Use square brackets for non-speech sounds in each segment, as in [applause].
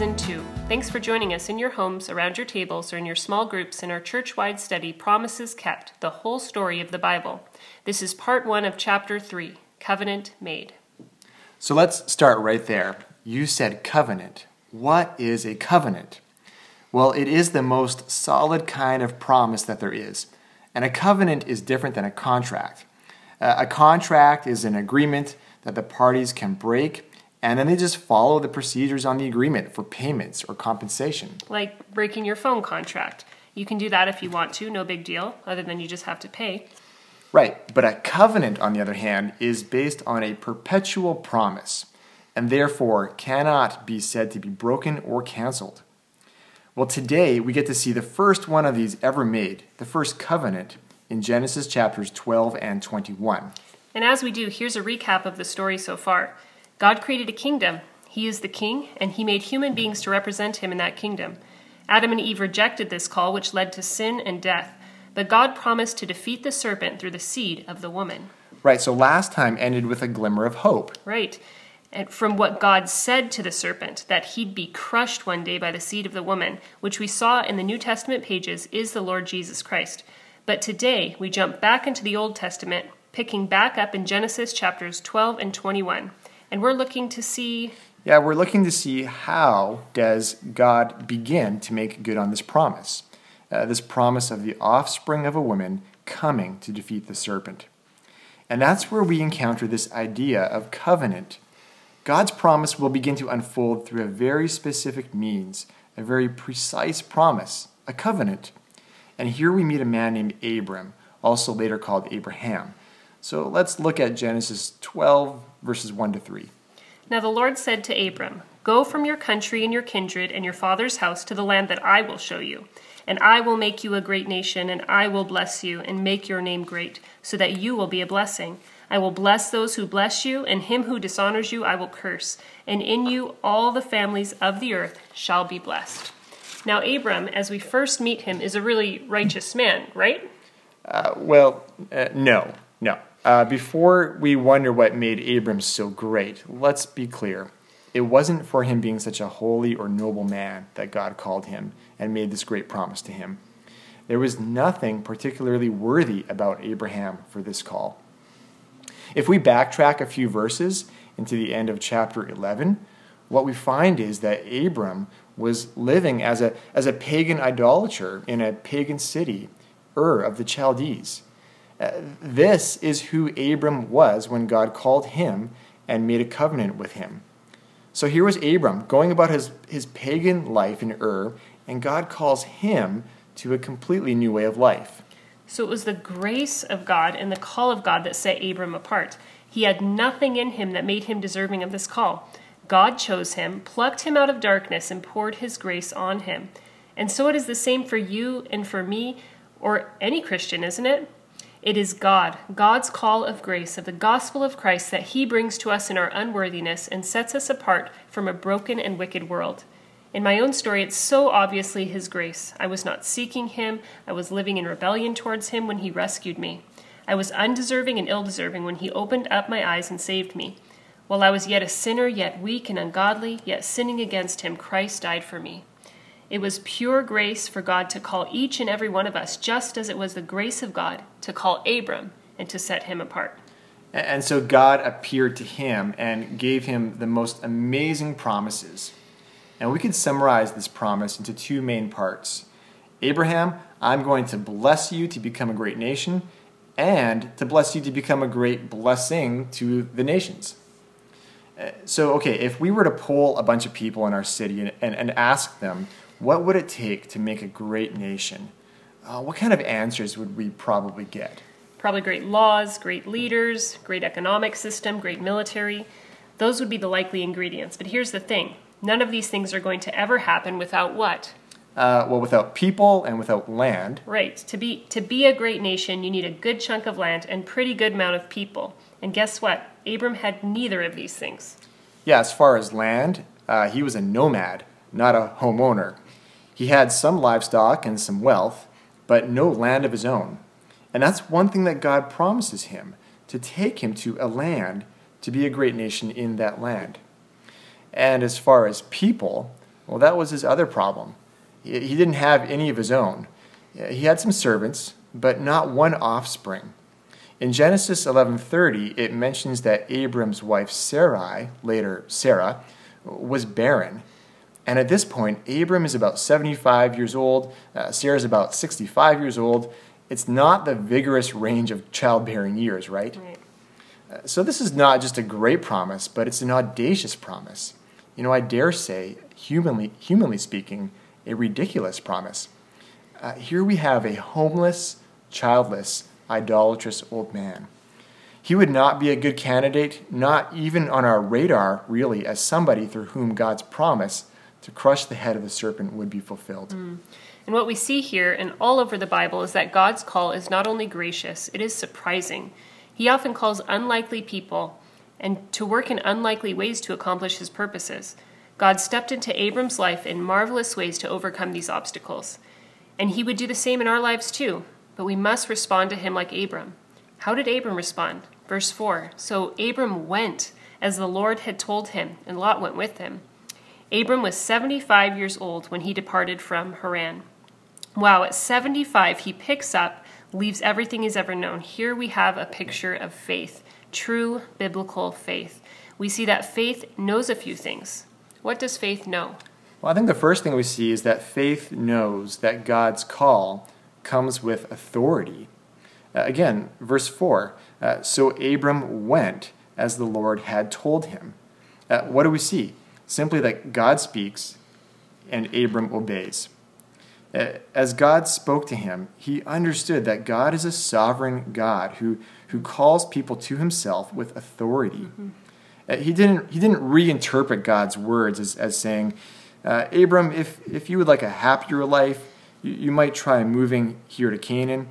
Season 2. Thanks for joining us in your homes, around your tables, or in your small groups in our church wide study, Promises Kept, the whole story of the Bible. This is part one of chapter 3 Covenant Made. So let's start right there. You said covenant. What is a covenant? Well, it is the most solid kind of promise that there is. And a covenant is different than a contract. Uh, a contract is an agreement that the parties can break and then they just follow the procedures on the agreement for payments or compensation. Like breaking your phone contract. You can do that if you want to, no big deal, other than you just have to pay. Right, but a covenant, on the other hand, is based on a perpetual promise and therefore cannot be said to be broken or canceled. Well, today we get to see the first one of these ever made, the first covenant, in Genesis chapters 12 and 21. And as we do, here's a recap of the story so far. God created a kingdom. He is the king, and he made human beings to represent him in that kingdom. Adam and Eve rejected this call, which led to sin and death. But God promised to defeat the serpent through the seed of the woman. Right, so last time ended with a glimmer of hope. Right. And from what God said to the serpent, that he'd be crushed one day by the seed of the woman, which we saw in the New Testament pages is the Lord Jesus Christ. But today we jump back into the Old Testament, picking back up in Genesis chapters 12 and 21 and we're looking to see yeah we're looking to see how does god begin to make good on this promise uh, this promise of the offspring of a woman coming to defeat the serpent. And that's where we encounter this idea of covenant. God's promise will begin to unfold through a very specific means a very precise promise a covenant. And here we meet a man named abram also later called abraham so let's look at Genesis 12, verses 1 to 3. Now the Lord said to Abram, Go from your country and your kindred and your father's house to the land that I will show you. And I will make you a great nation, and I will bless you, and make your name great, so that you will be a blessing. I will bless those who bless you, and him who dishonors you I will curse. And in you all the families of the earth shall be blessed. Now, Abram, as we first meet him, is a really righteous man, right? Uh, well, uh, no, no. Uh, before we wonder what made Abram so great, let's be clear. It wasn't for him being such a holy or noble man that God called him and made this great promise to him. There was nothing particularly worthy about Abraham for this call. If we backtrack a few verses into the end of chapter 11, what we find is that Abram was living as a, as a pagan idolater in a pagan city, Ur of the Chaldees. This is who Abram was when God called him and made a covenant with him. So here was Abram going about his, his pagan life in Ur, and God calls him to a completely new way of life. So it was the grace of God and the call of God that set Abram apart. He had nothing in him that made him deserving of this call. God chose him, plucked him out of darkness, and poured his grace on him. And so it is the same for you and for me, or any Christian, isn't it? It is God, God's call of grace, of the gospel of Christ that He brings to us in our unworthiness and sets us apart from a broken and wicked world. In my own story, it's so obviously His grace. I was not seeking Him, I was living in rebellion towards Him when He rescued me. I was undeserving and ill deserving when He opened up my eyes and saved me. While I was yet a sinner, yet weak and ungodly, yet sinning against Him, Christ died for me. It was pure grace for God to call each and every one of us, just as it was the grace of God to call Abram and to set him apart. And so God appeared to him and gave him the most amazing promises. And we can summarize this promise into two main parts Abraham, I'm going to bless you to become a great nation, and to bless you to become a great blessing to the nations. So, okay, if we were to poll a bunch of people in our city and, and, and ask them, what would it take to make a great nation? Uh, what kind of answers would we probably get? Probably great laws, great leaders, great economic system, great military. Those would be the likely ingredients. But here's the thing none of these things are going to ever happen without what? Uh, well, without people and without land. Right. To be to be a great nation, you need a good chunk of land and pretty good amount of people. And guess what? Abram had neither of these things. Yeah, as far as land, uh, he was a nomad, not a homeowner. He had some livestock and some wealth, but no land of his own. And that's one thing that God promises him to take him to a land to be a great nation in that land. And as far as people, well, that was his other problem. He didn't have any of his own. He had some servants, but not one offspring. In Genesis 11:30, it mentions that Abram's wife Sarai, later Sarah, was barren. And at this point, Abram is about 75 years old, uh, Sarah's about 65 years old. It's not the vigorous range of childbearing years, right? Right. Uh, so this is not just a great promise, but it's an audacious promise. You know, I dare say, humanly, humanly speaking, a ridiculous promise. Uh, here we have a homeless, childless, idolatrous old man. He would not be a good candidate, not even on our radar, really, as somebody through whom God's promise to crush the head of the serpent would be fulfilled. Mm. And what we see here and all over the Bible is that God's call is not only gracious, it is surprising. He often calls unlikely people and to work in unlikely ways to accomplish his purposes. God stepped into Abram's life in marvelous ways to overcome these obstacles. And he would do the same in our lives too, but we must respond to him like Abram. How did Abram respond? Verse 4 So Abram went as the Lord had told him, and Lot went with him. Abram was 75 years old when he departed from Haran. Wow, at 75, he picks up, leaves everything he's ever known. Here we have a picture of faith, true biblical faith. We see that faith knows a few things. What does faith know? Well, I think the first thing we see is that faith knows that God's call comes with authority. Uh, again, verse 4 uh, So Abram went as the Lord had told him. Uh, what do we see? Simply that God speaks and Abram obeys. As God spoke to him, he understood that God is a sovereign God who, who calls people to himself with authority. Uh, He didn't, he didn't reinterpret God's words as, as saying, uh, Abram, if, if you would like a happier life, you, you might try moving here to Canaan.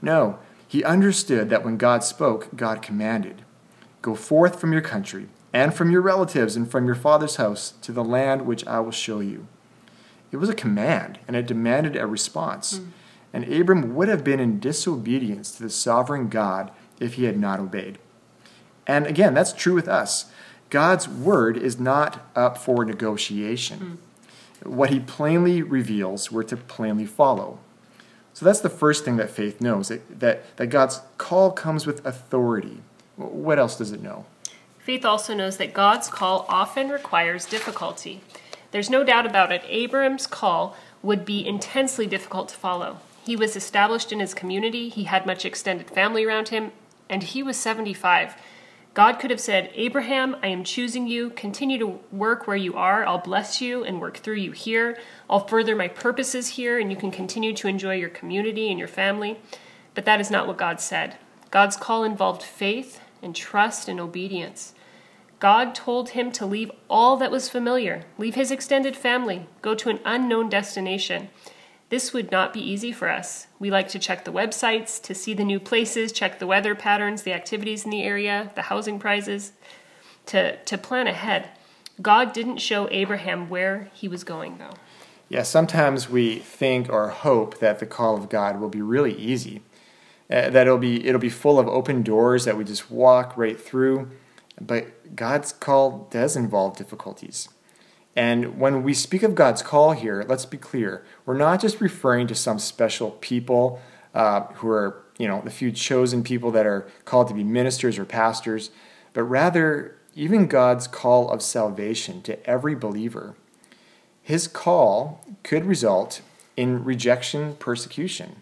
No, he understood that when God spoke, God commanded Go forth from your country, and from your relatives, and from your father's house, to the land which I will show you. It was a command, and it demanded a response. Hmm. And Abram would have been in disobedience to the sovereign God if he had not obeyed. And again, that's true with us. God's word is not up for negotiation. Hmm. What he plainly reveals, we're to plainly follow. So that's the first thing that faith knows that, that, that God's call comes with authority. What else does it know? Faith also knows that God's call often requires difficulty. There's no doubt about it, Abram's call would be intensely difficult to follow. He was established in his community, he had much extended family around him, and he was 75. God could have said, Abraham, I am choosing you. Continue to work where you are. I'll bless you and work through you here. I'll further my purposes here, and you can continue to enjoy your community and your family. But that is not what God said. God's call involved faith and trust and obedience. God told him to leave all that was familiar, leave his extended family, go to an unknown destination. This would not be easy for us. We like to check the websites, to see the new places, check the weather patterns, the activities in the area, the housing prices, to, to plan ahead. God didn't show Abraham where he was going, though. Yeah, sometimes we think or hope that the call of God will be really easy, uh, that it'll be it'll be full of open doors that we just walk right through. But God's call does involve difficulties. And when we speak of God's call here, let's be clear: we're not just referring to some special people uh, who are, you know, the few chosen people that are called to be ministers or pastors, but rather even God's call of salvation to every believer. His call could result in rejection, persecution.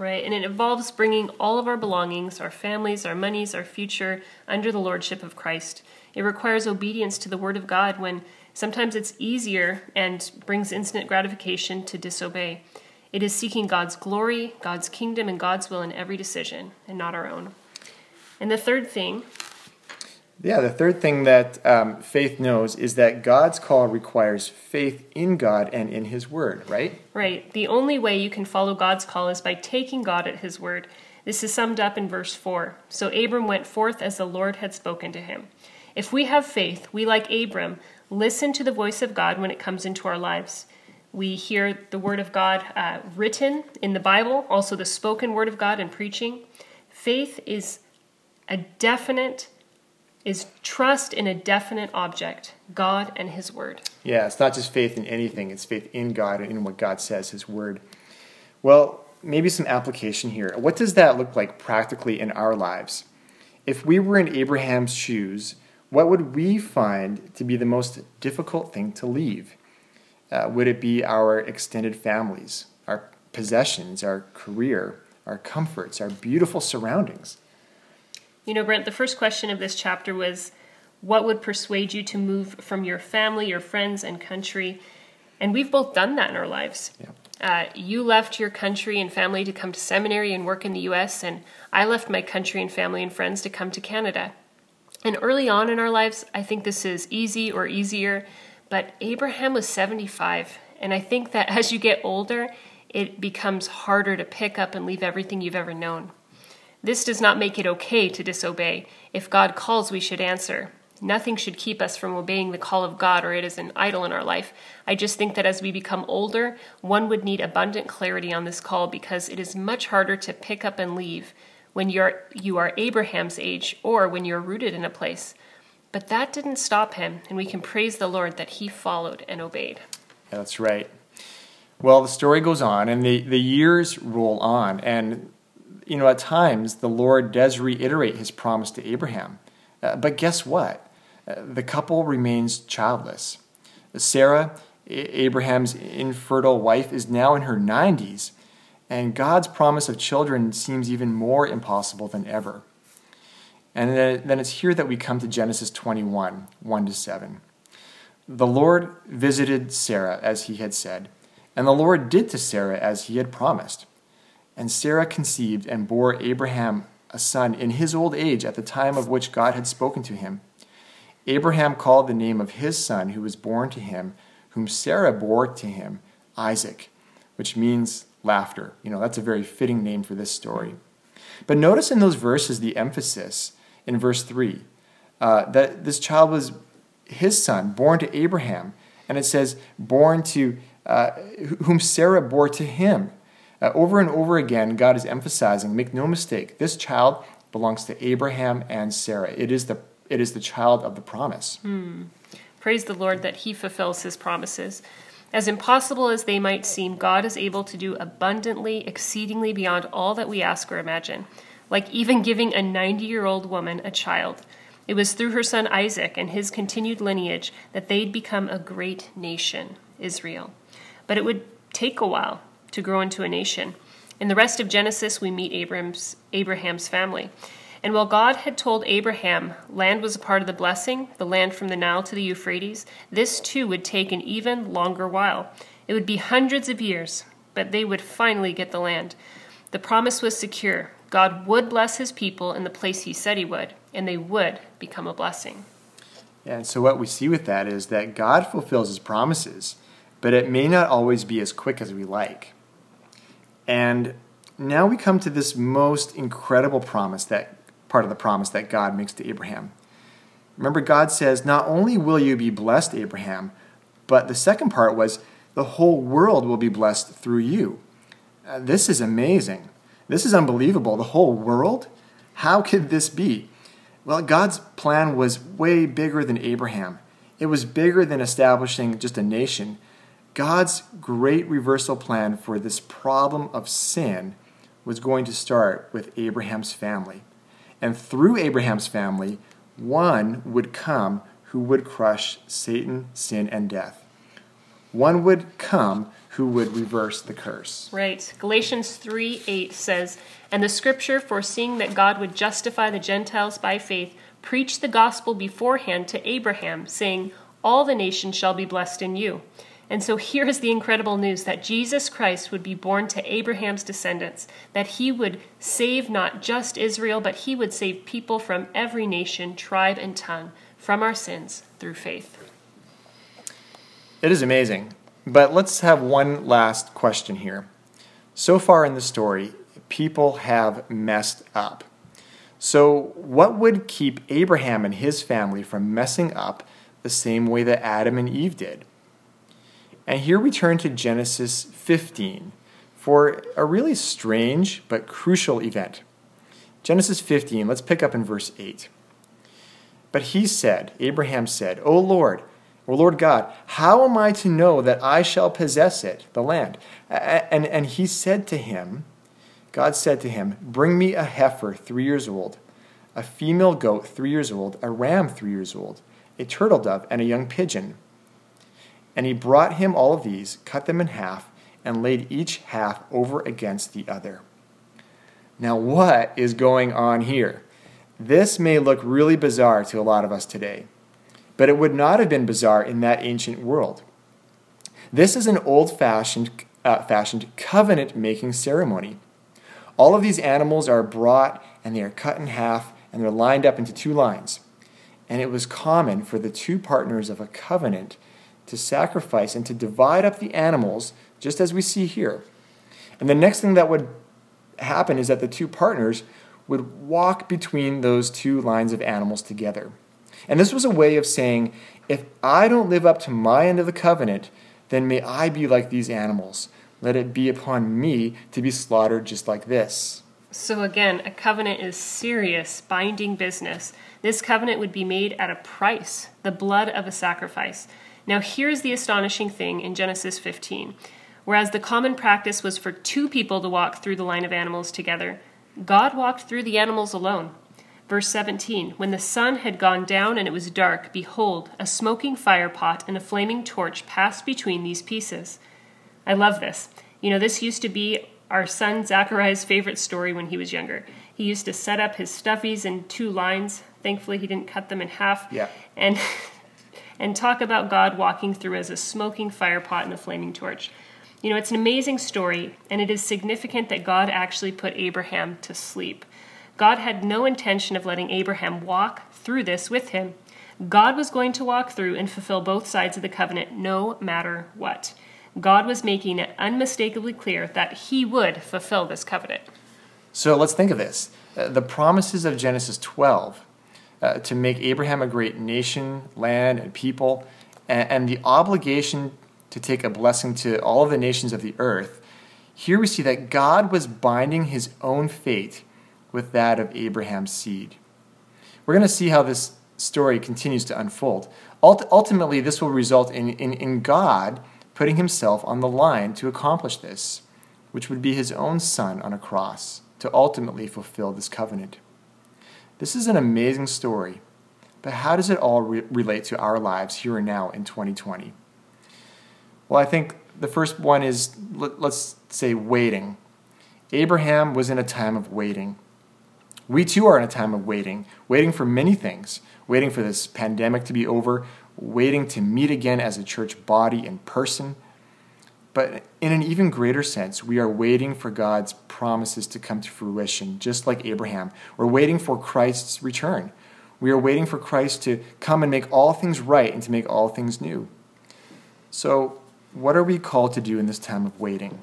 Right, and it involves bringing all of our belongings, our families, our monies, our future under the lordship of Christ. It requires obedience to the word of God when sometimes it's easier and brings instant gratification to disobey. It is seeking God's glory, God's kingdom, and God's will in every decision, and not our own. And the third thing, Yeah, the third thing that um, faith knows is that God's call requires faith in God and in His Word, right? right, the only way you can follow God's call is by taking God at his word. This is summed up in verse 4. So Abram went forth as the Lord had spoken to him. If we have faith, we, like Abram, listen to the voice of God when it comes into our lives. We hear the word of God uh, written in the Bible, also the spoken word of God in preaching. Faith is a definite is trust in a definite object, God and His Word. Yeah, it's not just faith in anything, it's faith in God and in what God says, His Word. Well, maybe some application here. What does that look like practically in our lives? If we were in Abraham's shoes, what would we find to be the most difficult thing to leave? Uh, would it be our extended families, our possessions, our career, our comforts, our beautiful surroundings? You know, Brent, the first question of this chapter was what would persuade you to move from your family, your friends, and country? And we've both done that in our lives. Yeah. Uh, you left your country and family to come to seminary and work in the US, and I left my country and family and friends to come to Canada. And early on in our lives, I think this is easy or easier, but Abraham was 75, and I think that [laughs] as you get older, it becomes harder to pick up and leave everything you've ever known. This does not make it okay to disobey. If God calls, we should answer. Nothing should keep us from obeying the call of God or it is an idol in our life. I just think that as we become older, one would need abundant clarity on this call because it is much harder to pick up and leave when you're you are Abraham's age or when you're rooted in a place. But that didn't stop him, and we can praise the Lord that he followed and obeyed. That's right. Well, the story goes on and the, the years roll on and you know at times the Lord does reiterate his promise to Abraham. Uh, but guess what? the couple remains childless. Sarah, Abraham's infertile wife, is now in her 90s, and God's promise of children seems even more impossible than ever. And then it's here that we come to Genesis 21 1 to 7. The Lord visited Sarah as he had said, and the Lord did to Sarah as he had promised. And Sarah conceived and bore Abraham a son in his old age at the time of which God had spoken to him. Abraham called the name of his son who was born to him, whom Sarah bore to him, Isaac, which means laughter. You know, that's a very fitting name for this story. But notice in those verses the emphasis in verse 3 uh, that this child was his son, born to Abraham. And it says, born to uh, whom Sarah bore to him. Uh, over and over again, God is emphasizing, make no mistake, this child belongs to Abraham and Sarah. It is the it is the child of the promise. Hmm. Praise the Lord that He fulfills His promises. As impossible as they might seem, God is able to do abundantly, exceedingly beyond all that we ask or imagine, like even giving a 90 year old woman a child. It was through her son Isaac and his continued lineage that they'd become a great nation, Israel. But it would take a while to grow into a nation. In the rest of Genesis, we meet Abraham's, Abraham's family. And while God had told Abraham land was a part of the blessing, the land from the Nile to the Euphrates, this too would take an even longer while. It would be hundreds of years, but they would finally get the land. The promise was secure. God would bless his people in the place he said he would, and they would become a blessing. And so what we see with that is that God fulfills his promises, but it may not always be as quick as we like. And now we come to this most incredible promise that part of the promise that God makes to Abraham. Remember, God says, Not only will you be blessed, Abraham, but the second part was, the whole world will be blessed through you. Uh, this is amazing. This is unbelievable. The whole world? How could this be? Well, God's plan was way bigger than Abraham. It was bigger than establishing just a nation. God's great reversal plan for this problem of sin was going to start with Abraham's family. And through Abraham's family, one would come who would crush Satan, sin, and death. One would come who would reverse the curse. Right. Galatians 3 8 says, And the scripture, foreseeing that God would justify the Gentiles by faith, preached the gospel beforehand to Abraham, saying, All the nations shall be blessed in you. And so here is the incredible news that Jesus Christ would be born to Abraham's descendants, that he would save not just Israel, but he would save people from every nation, tribe, and tongue from our sins through faith. It is amazing. But let's have one last question here. So far in the story, people have messed up. So, what would keep Abraham and his family from messing up the same way that Adam and Eve did? And here we turn to Genesis 15 for a really strange but crucial event. Genesis 15, let's pick up in verse 8. But he said, Abraham said, O Lord, O Lord God, how am I to know that I shall possess it, the land? And, and he said to him, God said to him, Bring me a heifer three years old, a female goat three years old, a ram three years old, a turtle dove, and a young pigeon. And he brought him all of these, cut them in half, and laid each half over against the other. Now, what is going on here? This may look really bizarre to a lot of us today, but it would not have been bizarre in that ancient world. This is an old fashioned, uh, fashioned covenant making ceremony. All of these animals are brought and they are cut in half and they're lined up into two lines. And it was common for the two partners of a covenant to sacrifice and to divide up the animals, just as we see here. And the next thing that would happen is that the two partners would walk between those two lines of animals together. And this was a way of saying, if I don't live up to my end of the covenant, then may I be like these animals. Let it be upon me to be slaughtered just like this. So, again, a covenant is serious, binding business. This covenant would be made at a price, the blood of a sacrifice. Now, here's the astonishing thing in Genesis 15. Whereas the common practice was for two people to walk through the line of animals together, God walked through the animals alone. Verse 17 When the sun had gone down and it was dark, behold, a smoking fire pot and a flaming torch passed between these pieces. I love this. You know, this used to be our son Zachariah's favorite story when he was younger. He used to set up his stuffies in two lines. Thankfully, he didn't cut them in half. Yeah. And [laughs] and talk about God walking through as a smoking fire pot and a flaming torch. You know, it's an amazing story, and it is significant that God actually put Abraham to sleep. God had no intention of letting Abraham walk through this with him. God was going to walk through and fulfill both sides of the covenant no matter what. God was making it unmistakably clear that he would fulfill this covenant. So let's think of this. Uh, the promises of Genesis 12 uh, to make Abraham a great nation, land, and people, and, and the obligation to take a blessing to all of the nations of the earth, here we see that God was binding his own fate with that of Abraham's seed. We're going to see how this story continues to unfold. Ultimately, this will result in, in, in God putting himself on the line to accomplish this, which would be his own son on a cross to ultimately fulfill this covenant. This is an amazing story, but how does it all re- relate to our lives here and now in 2020? Well, I think the first one is let's say waiting. Abraham was in a time of waiting. We too are in a time of waiting, waiting for many things, waiting for this pandemic to be over, waiting to meet again as a church body in person. But in an even greater sense, we are waiting for God's promises to come to fruition, just like Abraham. We're waiting for Christ's return. We are waiting for Christ to come and make all things right and to make all things new. So, what are we called to do in this time of waiting?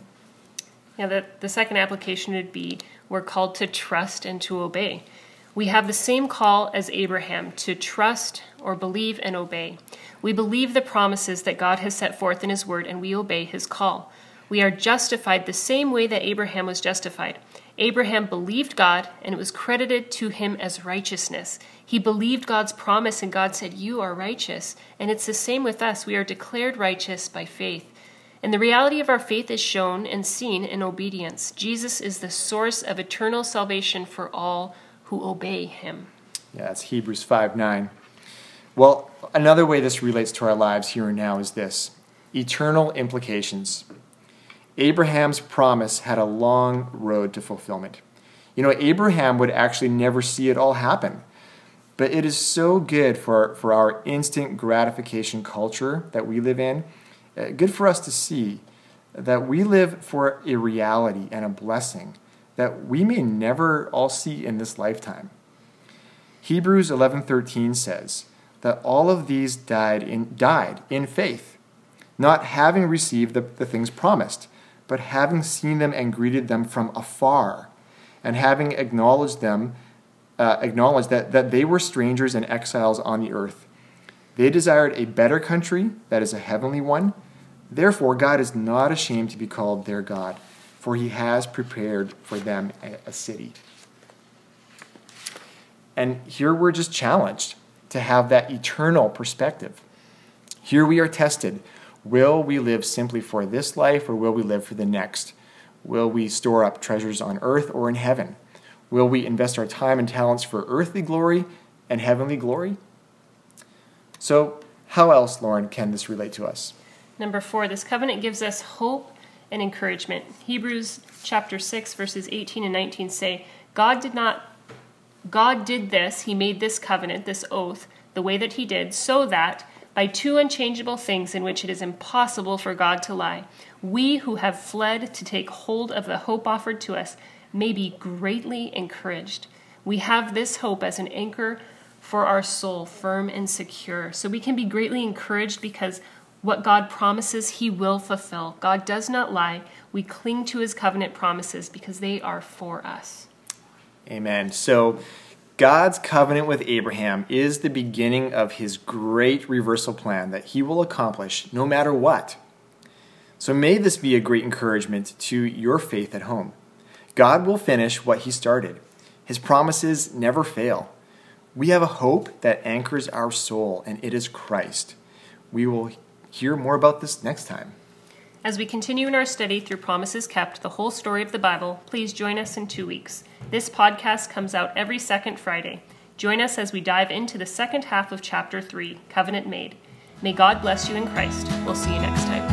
Yeah, the, the second application would be we're called to trust and to obey. We have the same call as Abraham to trust or believe and obey. We believe the promises that God has set forth in His Word and we obey His call. We are justified the same way that Abraham was justified. Abraham believed God, and it was credited to him as righteousness. He believed God's promise, and God said, You are righteous. And it's the same with us. We are declared righteous by faith. And the reality of our faith is shown and seen in obedience. Jesus is the source of eternal salvation for all who obey him. Yeah, that's Hebrews 5 9. Well, another way this relates to our lives here and now is this eternal implications. Abraham's promise had a long road to fulfillment. You know, Abraham would actually never see it all happen. But it is so good for, for our instant gratification culture that we live in, uh, good for us to see that we live for a reality and a blessing that we may never all see in this lifetime. Hebrews 11:13 says that all of these died in, died in faith, not having received the, the things promised but having seen them and greeted them from afar, and having acknowledged them, uh, acknowledged that, that they were strangers and exiles on the earth. They desired a better country, that is a heavenly one. Therefore, God is not ashamed to be called their God, for he has prepared for them a, city. And here we're just challenged. to have that eternal perspective. Here we are tested. Will we live simply for this life or will we live for the next? Will we store up treasures on earth or in heaven? Will we invest our time and talents for earthly glory and heavenly glory? So, how else, Lauren, can this relate to us? Number four, this covenant gives us hope and encouragement. Hebrews chapter 6, verses 18 and 19 say, God did not God did this, he made this covenant, this oath, the way that he did, so that by two unchangeable things in which it is impossible for God to lie, we who have fled to take hold of the hope offered to us may be greatly encouraged. We have this hope as an anchor for our soul, firm and secure. So we can be greatly encouraged because what God promises, He will fulfill. God does not lie. We cling to His covenant promises because they are for us. Amen. So, God's covenant with Abraham is the beginning of his great reversal plan that he will accomplish no matter what. So, may this be a great encouragement to your faith at home. God will finish what he started, his promises never fail. We have a hope that anchors our soul, and it is Christ. We will hear more about this next time. As we continue in our study through Promises Kept, the whole story of the Bible, please join us in two weeks. This podcast comes out every second Friday. Join us as we dive into the second half of Chapter 3, Covenant Made. May God bless you in Christ. We'll see you next time.